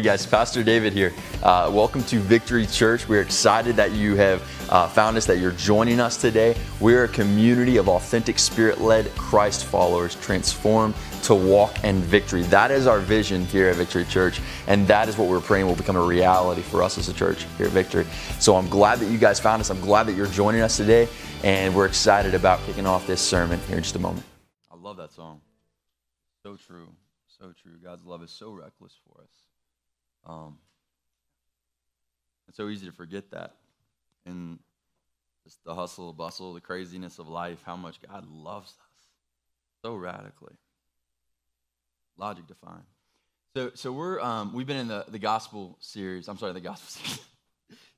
Hey guys, Pastor David here. Uh, welcome to Victory Church. We're excited that you have uh, found us, that you're joining us today. We're a community of authentic, spirit led Christ followers transformed to walk in victory. That is our vision here at Victory Church, and that is what we're praying will become a reality for us as a church here at Victory. So I'm glad that you guys found us. I'm glad that you're joining us today, and we're excited about kicking off this sermon here in just a moment. I love that song. So true. So true. God's love is so reckless for us. Um, it's so easy to forget that And just the hustle, bustle, the craziness of life, how much God loves us so radically. Logic defined. So, so we're um, we've been in the, the gospel series. I'm sorry, the gospel series,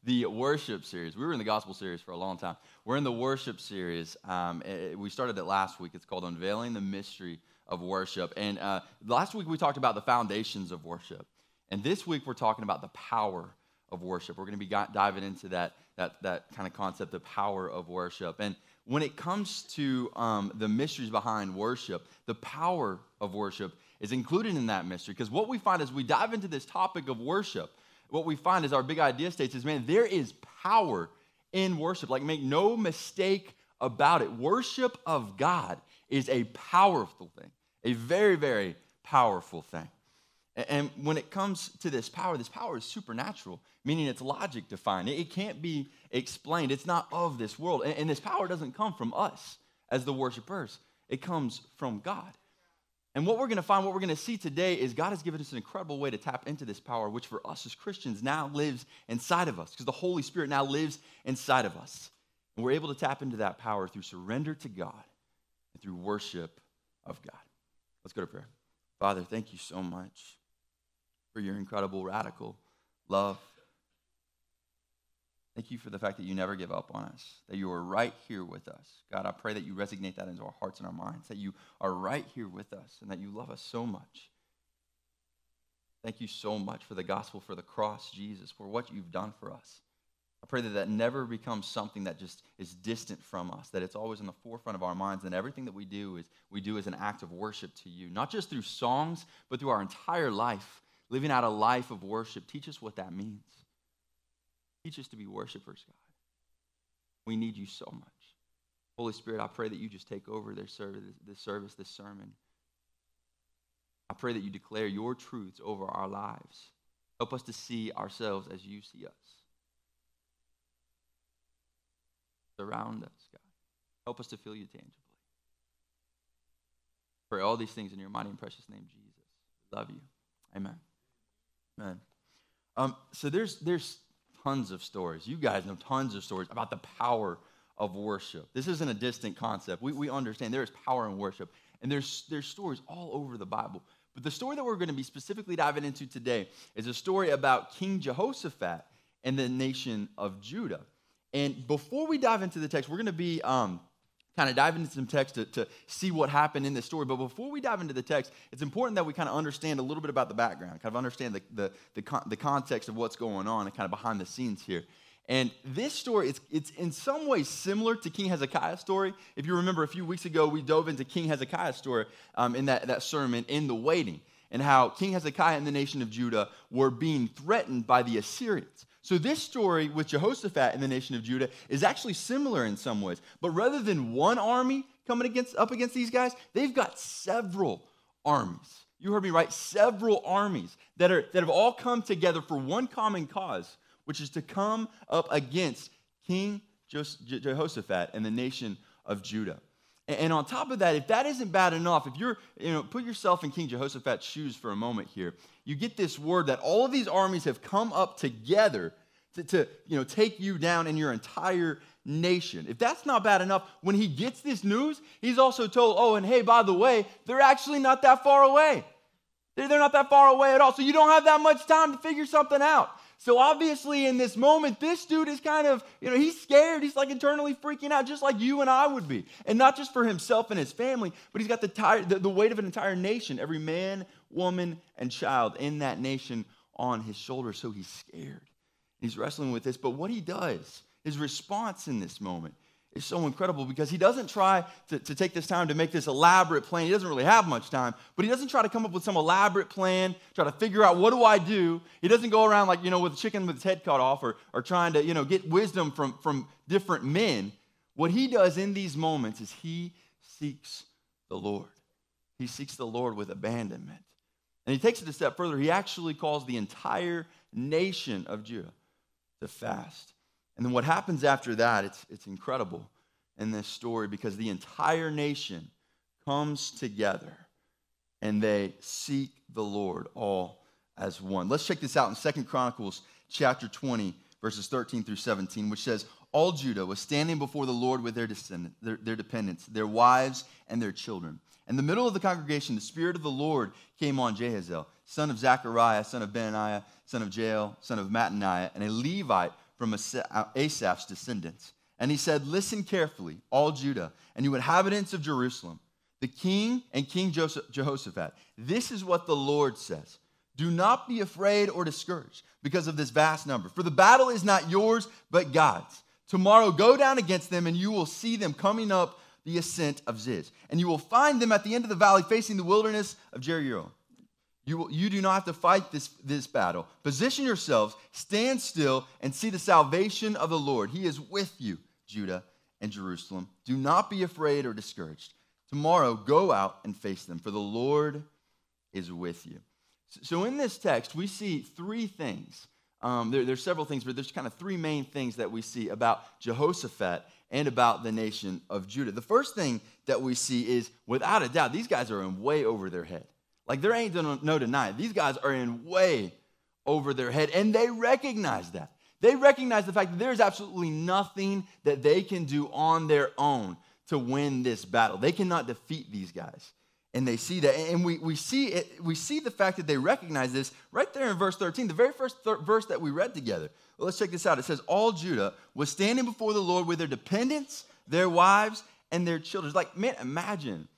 the worship series. We were in the gospel series for a long time. We're in the worship series. Um, it, we started it last week. It's called Unveiling the Mystery of Worship. And uh, last week we talked about the foundations of worship. And this week we're talking about the power of worship. We're going to be diving into that, that, that kind of concept, the power of worship. And when it comes to um, the mysteries behind worship, the power of worship is included in that mystery. Because what we find as we dive into this topic of worship, what we find is our big idea states is man, there is power in worship. Like, make no mistake about it. Worship of God is a powerful thing, a very, very powerful thing. And when it comes to this power, this power is supernatural, meaning it's logic defined. It can't be explained. It's not of this world. And this power doesn't come from us as the worshipers, it comes from God. And what we're going to find, what we're going to see today is God has given us an incredible way to tap into this power, which for us as Christians now lives inside of us because the Holy Spirit now lives inside of us. And we're able to tap into that power through surrender to God and through worship of God. Let's go to prayer. Father, thank you so much for your incredible, radical love. Thank you for the fact that you never give up on us, that you are right here with us. God, I pray that you resonate that into our hearts and our minds, that you are right here with us, and that you love us so much. Thank you so much for the gospel, for the cross, Jesus, for what you've done for us. I pray that that never becomes something that just is distant from us, that it's always in the forefront of our minds, and everything that we do is we do as an act of worship to you, not just through songs, but through our entire life living out a life of worship. Teach us what that means. Teach us to be worshipers, God. We need you so much. Holy Spirit, I pray that you just take over this service, this service, this sermon. I pray that you declare your truths over our lives. Help us to see ourselves as you see us. Surround us, God. Help us to feel you tangibly. Pray all these things in your mighty and precious name, Jesus. Love you. Amen. Man. Um, so there's there's tons of stories. You guys know tons of stories about the power of worship. This isn't a distant concept. We, we understand there is power in worship. And there's there's stories all over the Bible. But the story that we're going to be specifically diving into today is a story about King Jehoshaphat and the nation of Judah. And before we dive into the text, we're going to be um, kind of dive into some text to, to see what happened in this story. But before we dive into the text, it's important that we kind of understand a little bit about the background, kind of understand the, the, the, con- the context of what's going on and kind of behind the scenes here. And this story, it's, it's in some ways similar to King Hezekiah's story. If you remember a few weeks ago, we dove into King Hezekiah's story um, in that, that sermon, In the Waiting, and how King Hezekiah and the nation of Judah were being threatened by the Assyrians. So, this story with Jehoshaphat and the nation of Judah is actually similar in some ways. But rather than one army coming against, up against these guys, they've got several armies. You heard me right? Several armies that, are, that have all come together for one common cause, which is to come up against King Jehoshaphat and the nation of Judah. And on top of that, if that isn't bad enough, if you're, you know, put yourself in King Jehoshaphat's shoes for a moment here, you get this word that all of these armies have come up together to, to you know, take you down in your entire nation. If that's not bad enough, when he gets this news, he's also told, oh, and hey, by the way, they're actually not that far away. They're, they're not that far away at all. So you don't have that much time to figure something out. So obviously, in this moment, this dude is kind of, you know, he's scared. He's like internally freaking out, just like you and I would be. And not just for himself and his family, but he's got the, tire, the, the weight of an entire nation, every man, woman, and child in that nation on his shoulders. So he's scared. He's wrestling with this. But what he does, his response in this moment, is so incredible because he doesn't try to, to take this time to make this elaborate plan. He doesn't really have much time, but he doesn't try to come up with some elaborate plan, try to figure out what do I do. He doesn't go around like, you know, with a chicken with its head cut off or, or trying to, you know, get wisdom from, from different men. What he does in these moments is he seeks the Lord. He seeks the Lord with abandonment. And he takes it a step further. He actually calls the entire nation of Judah to fast. And then what happens after that, it's, it's incredible in this story because the entire nation comes together and they seek the Lord all as one. Let's check this out in Second Chronicles chapter 20, verses 13 through 17, which says, All Judah was standing before the Lord with their, descendants, their, their dependents, their wives, and their children. In the middle of the congregation, the Spirit of the Lord came on Jahaziel, son of Zechariah, son of Benaniah, son of Jael, son of Mattaniah, and a Levite from uh, Asaph's descendants. And he said, Listen carefully, all Judah, and you inhabitants of Jerusalem, the king and King Jehoshaphat. This is what the Lord says Do not be afraid or discouraged because of this vast number, for the battle is not yours, but God's. Tomorrow go down against them, and you will see them coming up the ascent of Ziz. And you will find them at the end of the valley facing the wilderness of Jeruel. You, will, you do not have to fight this, this battle. Position yourselves, stand still, and see the salvation of the Lord. He is with you, Judah and Jerusalem. Do not be afraid or discouraged. Tomorrow, go out and face them, for the Lord is with you. So, in this text, we see three things. Um, there, there's several things, but there's kind of three main things that we see about Jehoshaphat and about the nation of Judah. The first thing that we see is, without a doubt, these guys are in way over their head. Like there ain't no denying. These guys are in way over their head, and they recognize that. They recognize the fact that there's absolutely nothing that they can do on their own to win this battle. They cannot defeat these guys. And they see that. And we, we, see it, we see the fact that they recognize this right there in verse 13, the very first thir- verse that we read together. Well, let's check this out. It says, All Judah was standing before the Lord with their dependents, their wives, and their children. Like, man, imagine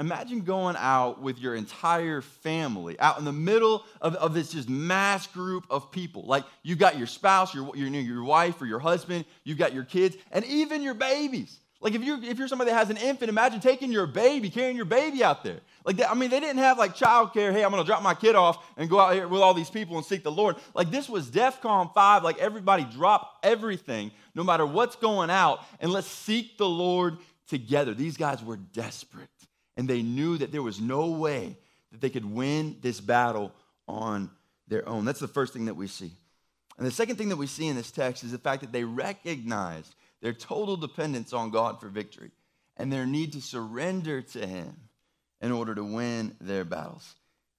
Imagine going out with your entire family, out in the middle of, of this just mass group of people. Like you've got your spouse, your, your, your wife or your husband, you've got your kids, and even your babies. Like if you're, if you're somebody that has an infant, imagine taking your baby, carrying your baby out there. Like, they, I mean, they didn't have like childcare. Hey, I'm to drop my kid off and go out here with all these people and seek the Lord. Like this was DEFCON 5. Like everybody drop everything, no matter what's going out, and let's seek the Lord together. These guys were desperate and they knew that there was no way that they could win this battle on their own. That's the first thing that we see. And the second thing that we see in this text is the fact that they recognized their total dependence on God for victory and their need to surrender to Him in order to win their battles.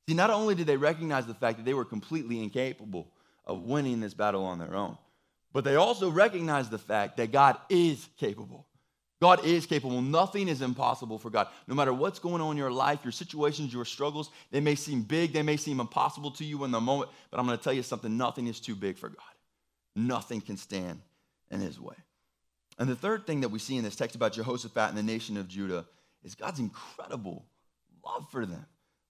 See, not only did they recognize the fact that they were completely incapable of winning this battle on their own, but they also recognized the fact that God is capable God is capable. Nothing is impossible for God. No matter what's going on in your life, your situations, your struggles, they may seem big, they may seem impossible to you in the moment, but I'm going to tell you something nothing is too big for God. Nothing can stand in his way. And the third thing that we see in this text about Jehoshaphat and the nation of Judah is God's incredible love for them.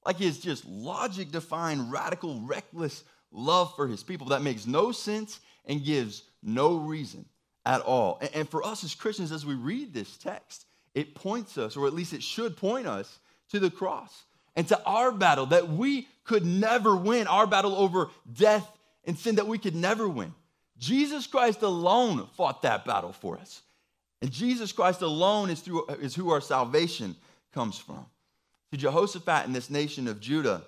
Like his just logic defined, radical, reckless love for his people that makes no sense and gives no reason at all. And for us as Christians, as we read this text, it points us, or at least it should point us, to the cross and to our battle that we could never win, our battle over death and sin that we could never win. Jesus Christ alone fought that battle for us. And Jesus Christ alone is, through, is who our salvation comes from. To Jehoshaphat and this nation of Judah,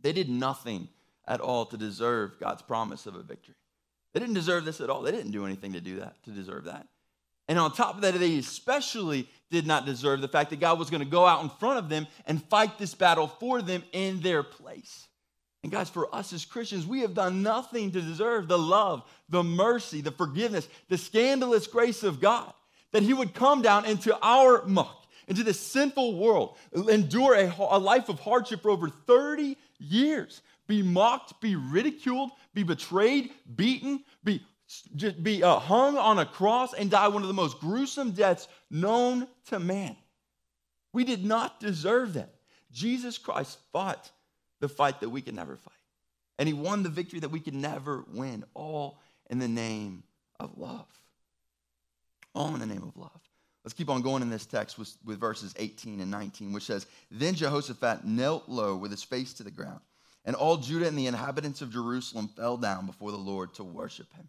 they did nothing at all to deserve God's promise of a victory. They didn't deserve this at all. They didn't do anything to do that, to deserve that. And on top of that, they especially did not deserve the fact that God was going to go out in front of them and fight this battle for them in their place. And guys, for us as Christians, we have done nothing to deserve the love, the mercy, the forgiveness, the scandalous grace of God. That He would come down into our muck, into this sinful world, endure a, a life of hardship for over 30 years, be mocked, be ridiculed, be betrayed, beaten, be, be uh, hung on a cross, and die one of the most gruesome deaths known to man. We did not deserve that. Jesus Christ fought the fight that we could never fight. And he won the victory that we could never win, all in the name of love. All in the name of love. Let's keep on going in this text with, with verses 18 and 19, which says, Then Jehoshaphat knelt low with his face to the ground, and all Judah and the inhabitants of Jerusalem fell down before the Lord to worship him.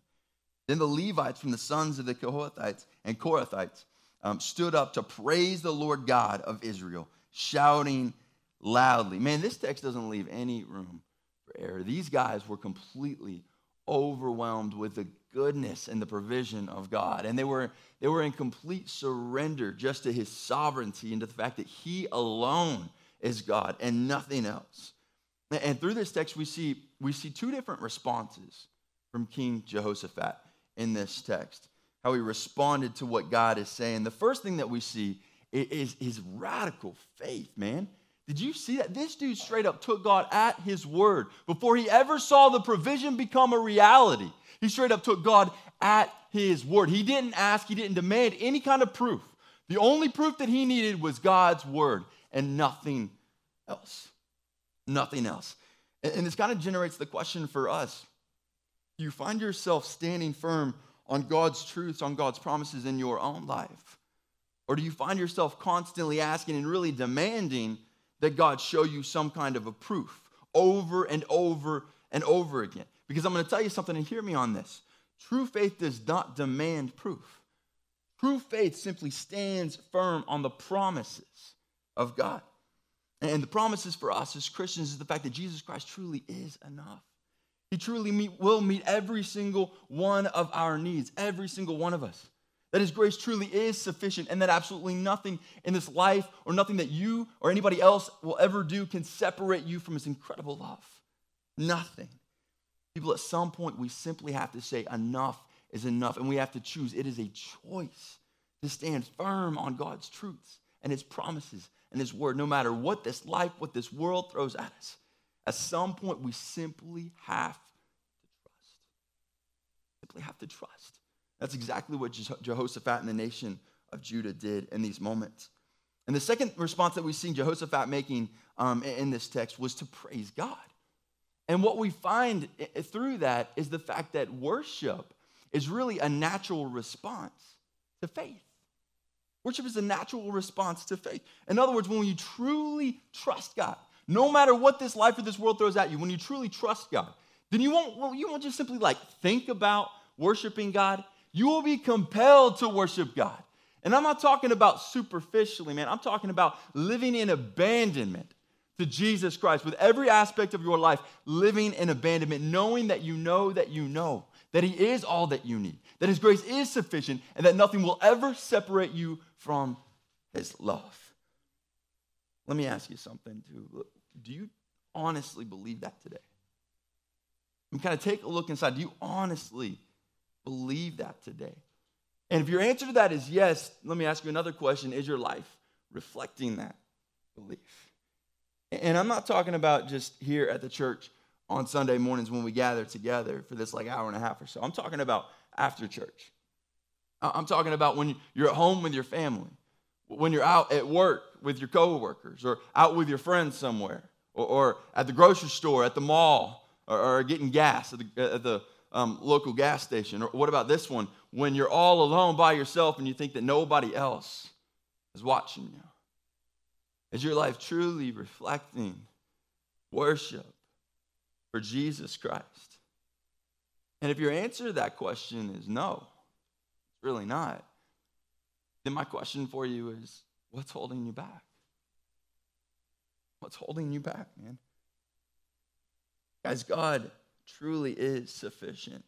Then the Levites from the sons of the Kohathites and Korahites um, stood up to praise the Lord God of Israel, shouting loudly. Man, this text doesn't leave any room for error. These guys were completely overwhelmed with the goodness and the provision of God. And they were, they were in complete surrender just to his sovereignty and to the fact that he alone is God and nothing else. And through this text, we see, we see two different responses from King Jehoshaphat in this text, how he responded to what God is saying. The first thing that we see is his radical faith, man. Did you see that? This dude straight up took God at his word. Before he ever saw the provision become a reality, he straight up took God at his word. He didn't ask, he didn't demand any kind of proof. The only proof that he needed was God's word and nothing else. Nothing else. And this kind of generates the question for us Do you find yourself standing firm on God's truths, on God's promises in your own life? Or do you find yourself constantly asking and really demanding that God show you some kind of a proof over and over and over again. Because I'm going to tell you something and hear me on this. True faith does not demand proof. True faith simply stands firm on the promises of God. And the promises for us as Christians is the fact that Jesus Christ truly is enough. He truly meet, will meet every single one of our needs, every single one of us. That His grace truly is sufficient, and that absolutely nothing in this life or nothing that you or anybody else will ever do can separate you from His incredible love. Nothing. People, at some point, we simply have to say, enough is enough, and we have to choose. It is a choice to stand firm on God's truths and His promises and His word, no matter what this life, what this world throws at us. At some point, we simply have to trust. Simply have to trust. That's exactly what Jehoshaphat and the nation of Judah did in these moments. And the second response that we see Jehoshaphat making um, in this text was to praise God. And what we find through that is the fact that worship is really a natural response to faith. Worship is a natural response to faith. In other words, when you truly trust God, no matter what this life or this world throws at you, when you truly trust God, then you won't, you won't just simply like think about worshiping God you will be compelled to worship God. And I'm not talking about superficially, man. I'm talking about living in abandonment to Jesus Christ with every aspect of your life, living in abandonment, knowing that you know that you know that He is all that you need, that His grace is sufficient, and that nothing will ever separate you from His love. Let me ask you something, too. Do you honestly believe that today? And kind of take a look inside. Do you honestly believe that today? And if your answer to that is yes, let me ask you another question Is your life reflecting that belief? And I'm not talking about just here at the church on Sunday mornings when we gather together for this like hour and a half or so. I'm talking about after church. I'm talking about when you're at home with your family, when you're out at work with your coworkers, or out with your friends somewhere, or, or at the grocery store, at the mall, or, or getting gas at the, at the um, local gas station? Or what about this one? When you're all alone by yourself and you think that nobody else is watching you? Is your life truly reflecting worship for Jesus Christ? And if your answer to that question is no, it's really not, then my question for you is what's holding you back? What's holding you back, man? Guys, God truly is sufficient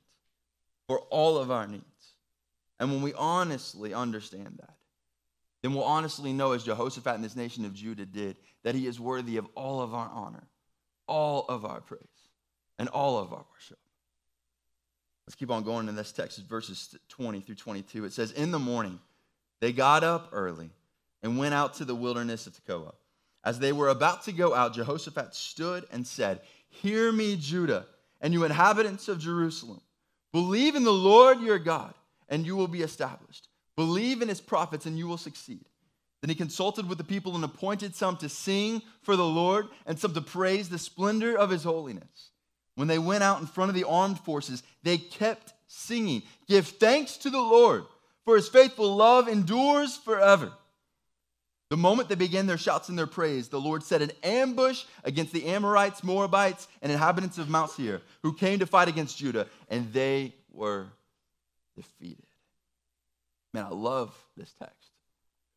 for all of our needs. And when we honestly understand that, then we'll honestly know, as Jehoshaphat and this nation of Judah did, that he is worthy of all of our honor, all of our praise, and all of our worship. Let's keep on going in this text, verses 20 through 22. It says, In the morning, they got up early and went out to the wilderness of Tekoa. As they were about to go out, Jehoshaphat stood and said, Hear me, Judah and you inhabitants of Jerusalem. Believe in the Lord your God, and you will be established. Believe in his prophets, and you will succeed. Then he consulted with the people and appointed some to sing for the Lord and some to praise the splendor of his holiness. When they went out in front of the armed forces, they kept singing, Give thanks to the Lord, for his faithful love endures forever. The moment they began their shouts and their praise, the Lord set an ambush against the Amorites, Moabites, and inhabitants of Mount Seir, who came to fight against Judah, and they were defeated. Man, I love this text.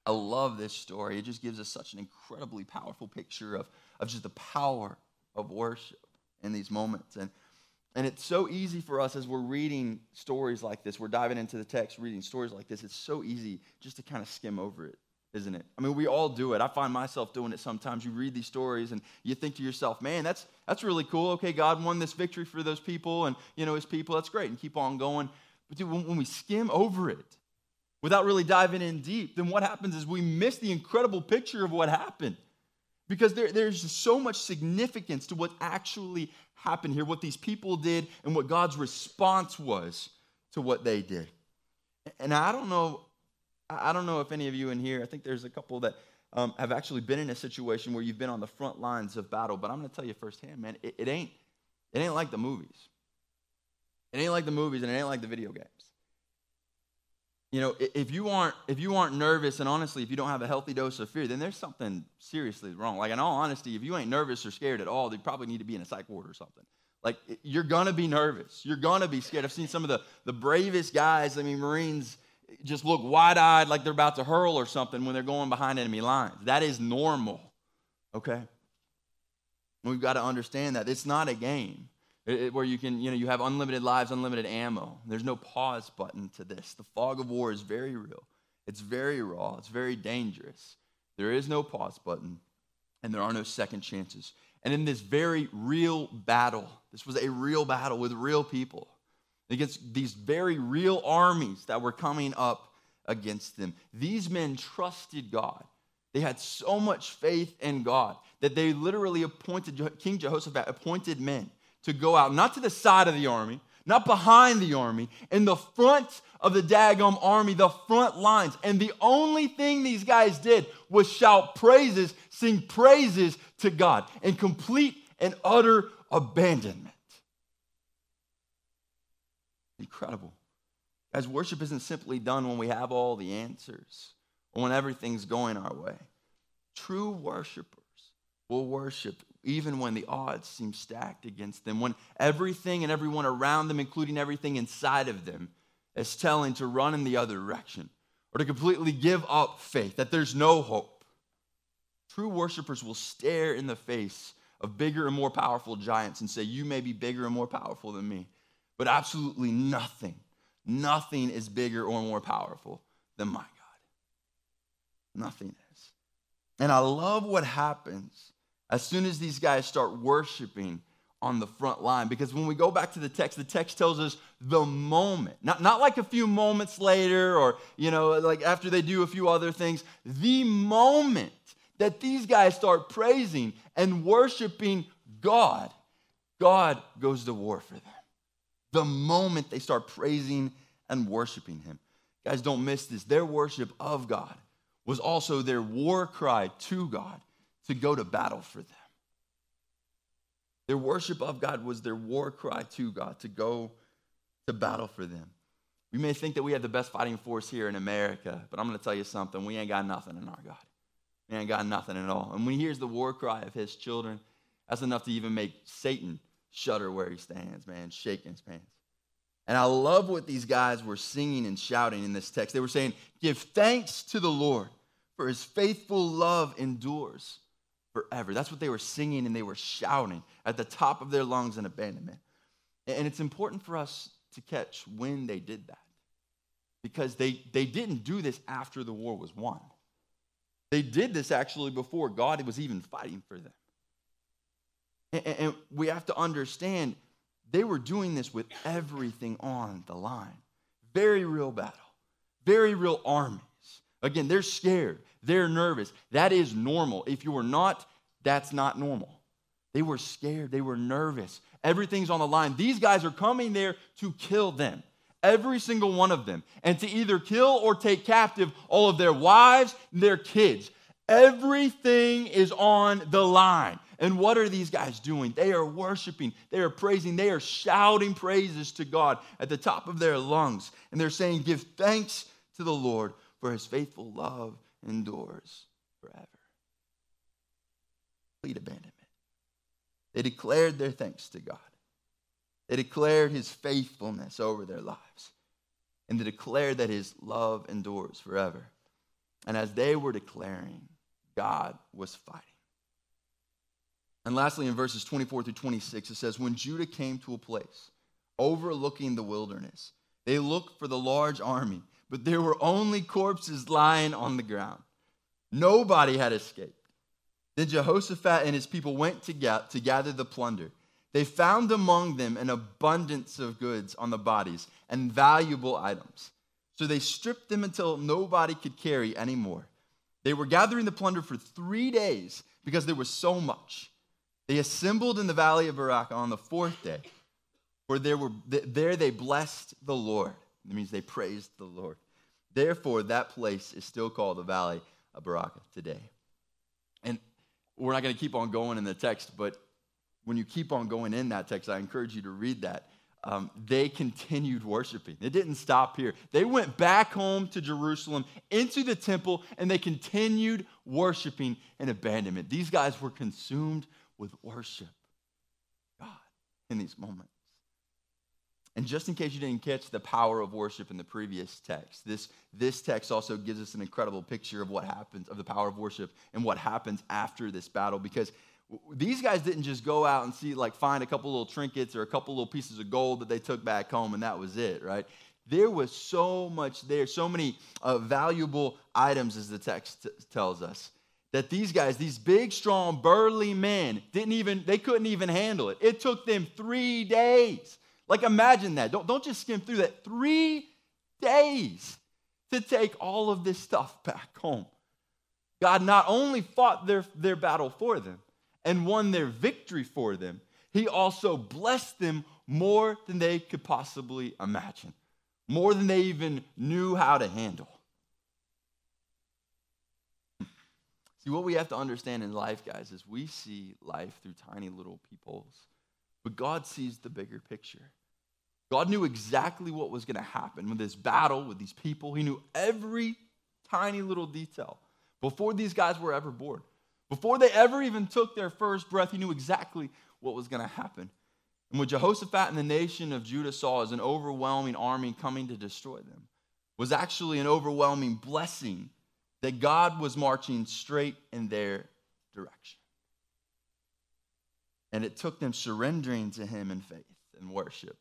I love this story. It just gives us such an incredibly powerful picture of, of just the power of worship in these moments. And, and it's so easy for us as we're reading stories like this, we're diving into the text, reading stories like this, it's so easy just to kind of skim over it isn't it? I mean, we all do it. I find myself doing it sometimes. You read these stories and you think to yourself, man, that's, that's really cool. Okay, God won this victory for those people and, you know, his people. That's great. And keep on going. But dude, when, when we skim over it without really diving in deep, then what happens is we miss the incredible picture of what happened. Because there, there's so much significance to what actually happened here, what these people did, and what God's response was to what they did. And I don't know I don't know if any of you in here, I think there's a couple that um, have actually been in a situation where you've been on the front lines of battle, but I'm going to tell you firsthand, man, it, it, ain't, it ain't like the movies. It ain't like the movies and it ain't like the video games. You know, if you aren't if you aren't nervous and honestly, if you don't have a healthy dose of fear, then there's something seriously wrong. Like in all honesty, if you ain't nervous or scared at all, you probably need to be in a psych ward or something. Like you're gonna be nervous. You're gonna be scared. I've seen some of the the bravest guys. I mean, Marines just look wide eyed like they're about to hurl or something when they're going behind enemy lines. That is normal, okay? We've got to understand that. It's not a game it, where you can, you know, you have unlimited lives, unlimited ammo. There's no pause button to this. The fog of war is very real, it's very raw, it's very dangerous. There is no pause button, and there are no second chances. And in this very real battle, this was a real battle with real people against these very real armies that were coming up against them. These men trusted God. They had so much faith in God that they literally appointed, King Jehoshaphat appointed men to go out, not to the side of the army, not behind the army, in the front of the Dagum army, the front lines. And the only thing these guys did was shout praises, sing praises to God in complete and utter abandonment. Incredible. As worship isn't simply done when we have all the answers or when everything's going our way. True worshipers will worship even when the odds seem stacked against them, when everything and everyone around them, including everything inside of them, is telling to run in the other direction or to completely give up faith, that there's no hope. True worshipers will stare in the face of bigger and more powerful giants and say, You may be bigger and more powerful than me, but absolutely nothing, nothing is bigger or more powerful than my God. Nothing is. And I love what happens as soon as these guys start worshiping on the front line. Because when we go back to the text, the text tells us the moment, not, not like a few moments later or, you know, like after they do a few other things, the moment that these guys start praising and worshiping God, God goes to war for them the moment they start praising and worshiping Him. Guys, don't miss this. Their worship of God was also their war cry to God to go to battle for them. Their worship of God was their war cry to God to go to battle for them. We may think that we have the best fighting force here in America, but I'm going to tell you something. We ain't got nothing in our God. We ain't got nothing at all. And when he hears the war cry of his children, that's enough to even make Satan shudder where he stands, man, shaking his pants. And I love what these guys were singing and shouting in this text. They were saying, Give thanks to the Lord, for his faithful love endures forever. That's what they were singing and they were shouting at the top of their lungs in abandonment. And it's important for us to catch when they did that. Because they, they didn't do this after the war was won. They did this actually before God was even fighting for them. And we have to understand they were doing this with everything on the line. Very real battle, very real armies. Again, they're scared, they're nervous. That is normal. If you were not, that's not normal. They were scared, they were nervous. Everything's on the line. These guys are coming there to kill them, every single one of them, and to either kill or take captive all of their wives, and their kids. Everything is on the line. And what are these guys doing? They are worshiping, they are praising, they are shouting praises to God at the top of their lungs. And they're saying, Give thanks to the Lord, for his faithful love endures forever. Complete abandonment. They declared their thanks to God. They declared his faithfulness over their lives. And they declared that his love endures forever. And as they were declaring, God was fighting. And lastly, in verses 24 through 26, it says, When Judah came to a place overlooking the wilderness, they looked for the large army, but there were only corpses lying on the ground. Nobody had escaped. Then Jehoshaphat and his people went to, ga- to gather the plunder. They found among them an abundance of goods on the bodies and valuable items. So they stripped them until nobody could carry any more. They were gathering the plunder for three days because there was so much. They assembled in the valley of Berachah on the fourth day, for there, were, there they blessed the Lord. That means they praised the Lord. Therefore, that place is still called the valley of Berachah today. And we're not going to keep on going in the text, but when you keep on going in that text, I encourage you to read that. Um, they continued worshiping. It didn't stop here. They went back home to Jerusalem, into the temple, and they continued worshiping in abandonment. These guys were consumed with worship. God in these moments. And just in case you didn't catch the power of worship in the previous text, this, this text also gives us an incredible picture of what happens, of the power of worship and what happens after this battle. Because these guys didn't just go out and see, like, find a couple little trinkets or a couple little pieces of gold that they took back home and that was it, right? There was so much there, so many uh, valuable items, as the text t- tells us, that these guys, these big, strong, burly men, didn't even, they couldn't even handle it. It took them three days like, imagine that. Don't, don't just skim through that. Three days to take all of this stuff back home. God not only fought their, their battle for them and won their victory for them, He also blessed them more than they could possibly imagine, more than they even knew how to handle. See, what we have to understand in life, guys, is we see life through tiny little peoples but God sees the bigger picture. God knew exactly what was going to happen with this battle with these people. He knew every tiny little detail before these guys were ever born. Before they ever even took their first breath, he knew exactly what was going to happen. And what Jehoshaphat and the nation of Judah saw as an overwhelming army coming to destroy them was actually an overwhelming blessing that God was marching straight in their direction. And it took them surrendering to Him in faith and worship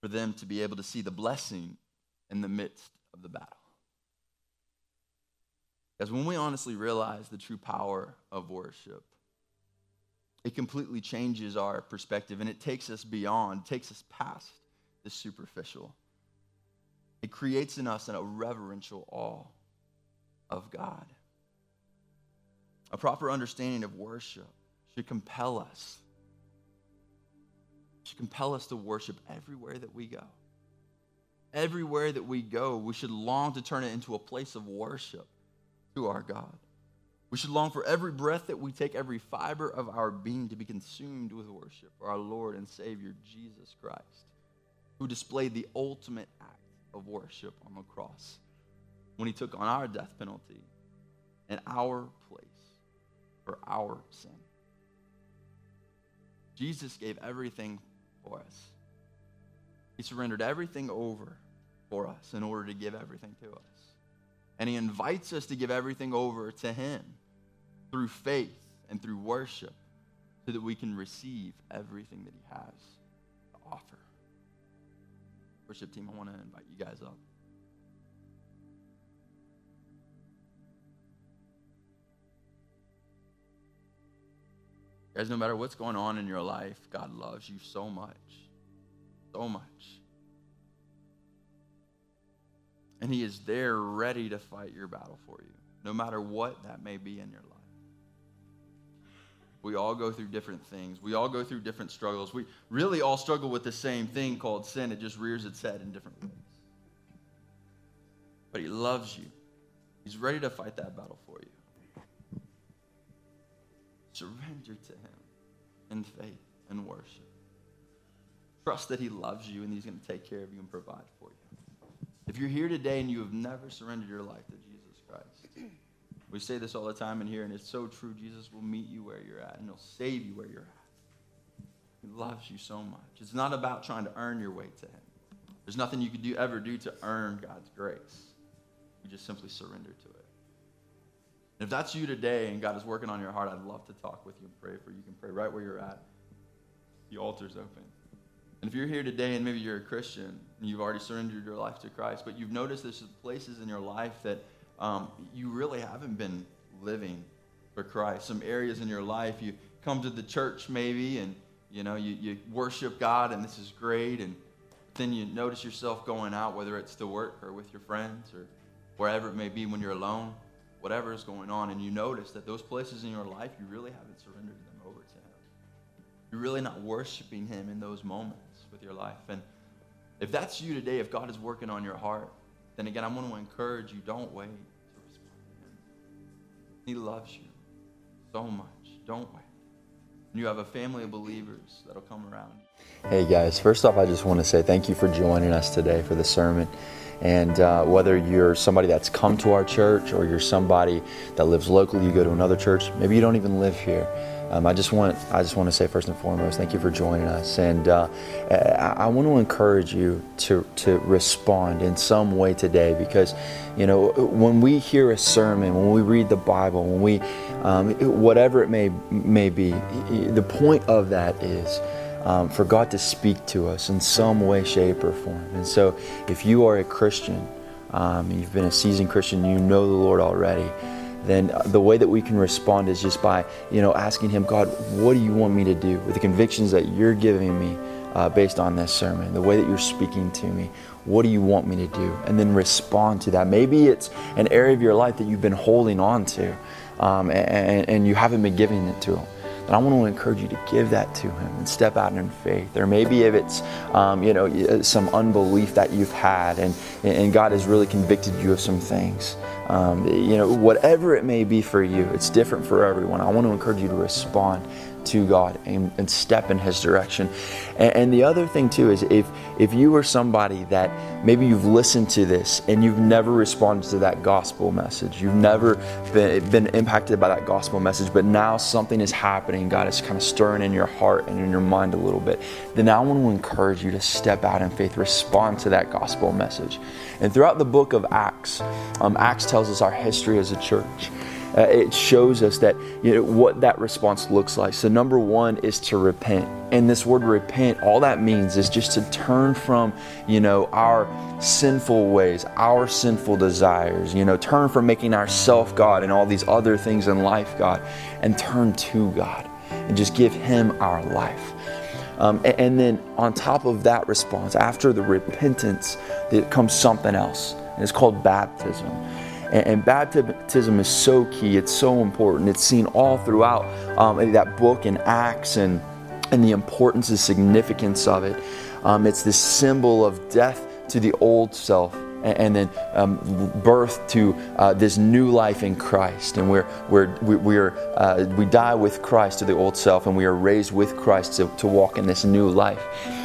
for them to be able to see the blessing in the midst of the battle. Because when we honestly realize the true power of worship, it completely changes our perspective and it takes us beyond, takes us past the superficial. It creates in us a reverential awe of God. A proper understanding of worship should compel us should compel us to worship everywhere that we go. Everywhere that we go, we should long to turn it into a place of worship to our God. We should long for every breath that we take, every fiber of our being to be consumed with worship for our Lord and Savior, Jesus Christ, who displayed the ultimate act of worship on the cross when he took on our death penalty in our place for our sin. Jesus gave everything for us. He surrendered everything over for us in order to give everything to us. And he invites us to give everything over to him through faith and through worship so that we can receive everything that he has to offer. Worship team, I want to invite you guys up. Guys, no matter what's going on in your life, God loves you so much. So much. And He is there ready to fight your battle for you, no matter what that may be in your life. We all go through different things. We all go through different struggles. We really all struggle with the same thing called sin. It just rears its head in different ways. But He loves you, He's ready to fight that battle for you. Surrender to Him in faith and worship. Trust that He loves you and He's going to take care of you and provide for you. If you're here today and you have never surrendered your life to Jesus Christ, we say this all the time in here, and it's so true. Jesus will meet you where you're at, and He'll save you where you're at. He loves you so much. It's not about trying to earn your way to Him. There's nothing you could do, ever do to earn God's grace. You just simply surrender to it. And if that's you today and God is working on your heart, I'd love to talk with you and pray for you. You can pray right where you're at. The altar's open. And if you're here today and maybe you're a Christian and you've already surrendered your life to Christ, but you've noticed there's places in your life that um, you really haven't been living for Christ. Some areas in your life, you come to the church maybe and you know you, you worship God and this is great, and then you notice yourself going out, whether it's to work or with your friends or wherever it may be when you're alone, whatever is going on, and you notice that those places in your life you really haven't surrendered them over to Him. You're really not worshiping Him in those moments with your life. And if that's you today, if God is working on your heart, then again, I want to encourage you don't wait to respond to Him. He loves you so much. Don't wait. And you have a family of believers that'll come around. Hey guys, first off, I just want to say thank you for joining us today for the sermon. And uh, whether you're somebody that's come to our church or you're somebody that lives locally, you go to another church, maybe you don't even live here. Um, I just want I just want to say first and foremost, thank you for joining us, and uh, I, I, want to encourage you to to respond in some way today because, you know, when we hear a sermon, when we read the Bible, when we um, whatever it may may be, the point of that is. Um, for God to speak to us in some way, shape, or form. And so, if you are a Christian, um, you've been a seasoned Christian, you know the Lord already then the way that we can respond is just by, you know, asking Him, God, what do you want me to do with the convictions that you're giving me uh, based on this sermon, the way that you're speaking to me? What do you want me to do? And then respond to that. Maybe it's an area of your life that you've been holding on to um, and, and you haven't been giving it to Him then I want to encourage you to give that to Him and step out in faith. Or maybe if it's, um, you know, some unbelief that you've had and, and God has really convicted you of some things. Um, you know, whatever it may be for you, it's different for everyone. I want to encourage you to respond to God and, and step in His direction. And, and, the other thing too is if if you are somebody that maybe you've listened to this and you've never responded to that gospel message, you've never been, been impacted by that gospel message, but now something is happening, God is kind of stirring in your heart and in your mind a little bit, then I want to encourage you to step out in faith, respond to that gospel message. And throughout the book of Acts, um, Acts tells us our history as a church uh, it shows us that you know what that response looks like. So number one is to repent, and this word repent, all that means is just to turn from you know our sinful ways, our sinful desires. You know, turn from making ourself God and all these other things in life God, and turn to God and just give Him our life. Um, and, and then on top of that response, after the repentance, there comes something else, and it's called baptism. And, and, baptism is so key, it's so important. It's seen all throughout um, that book in Acts and, and the importance and significance of it. Um, it's this symbol of death to the old self and, then um, birth to uh, this new life in Christ. And we're, we're, we're, uh, we die with Christ to the old self, and we are raised with Christ to, to walk in this new life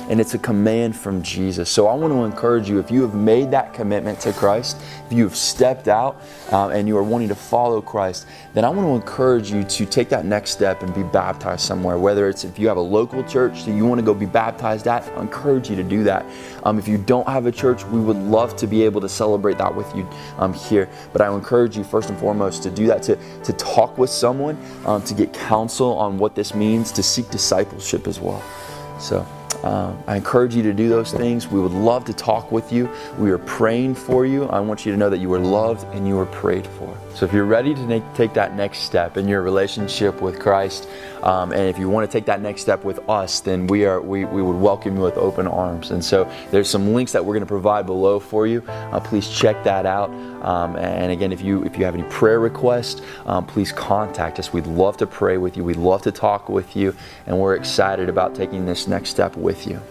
and it's a command from Jesus. So I want to encourage you if you have made that commitment to Christ, if you have stepped out uh, and you are wanting to follow Christ, then I want to encourage you to take that next step and be baptized somewhere. Whether it's if you have a local church that you want to go be baptized at, I encourage you to do that. Um, if you don't have a church, we would love to be able to celebrate that with you um, here. But I encourage you first and foremost to do that, to, to talk with someone, um, to get counsel on what this means, to seek discipleship as well. So. Um, I encourage you to do those things. We would love to talk with you. We are praying for you. I want you to know that you are loved and you are prayed for. So if you're ready to make, take that next step in your relationship with Christ, um, and if you want to take that next step with us, then we are we, we would welcome you with open arms. And so there's some links that we're going to provide below for you. Uh, please check that out. Um, and again, if you if you have any prayer requests, um, please contact us. We'd love to pray with you. We'd love to talk with you, and we're excited about taking this next step with you.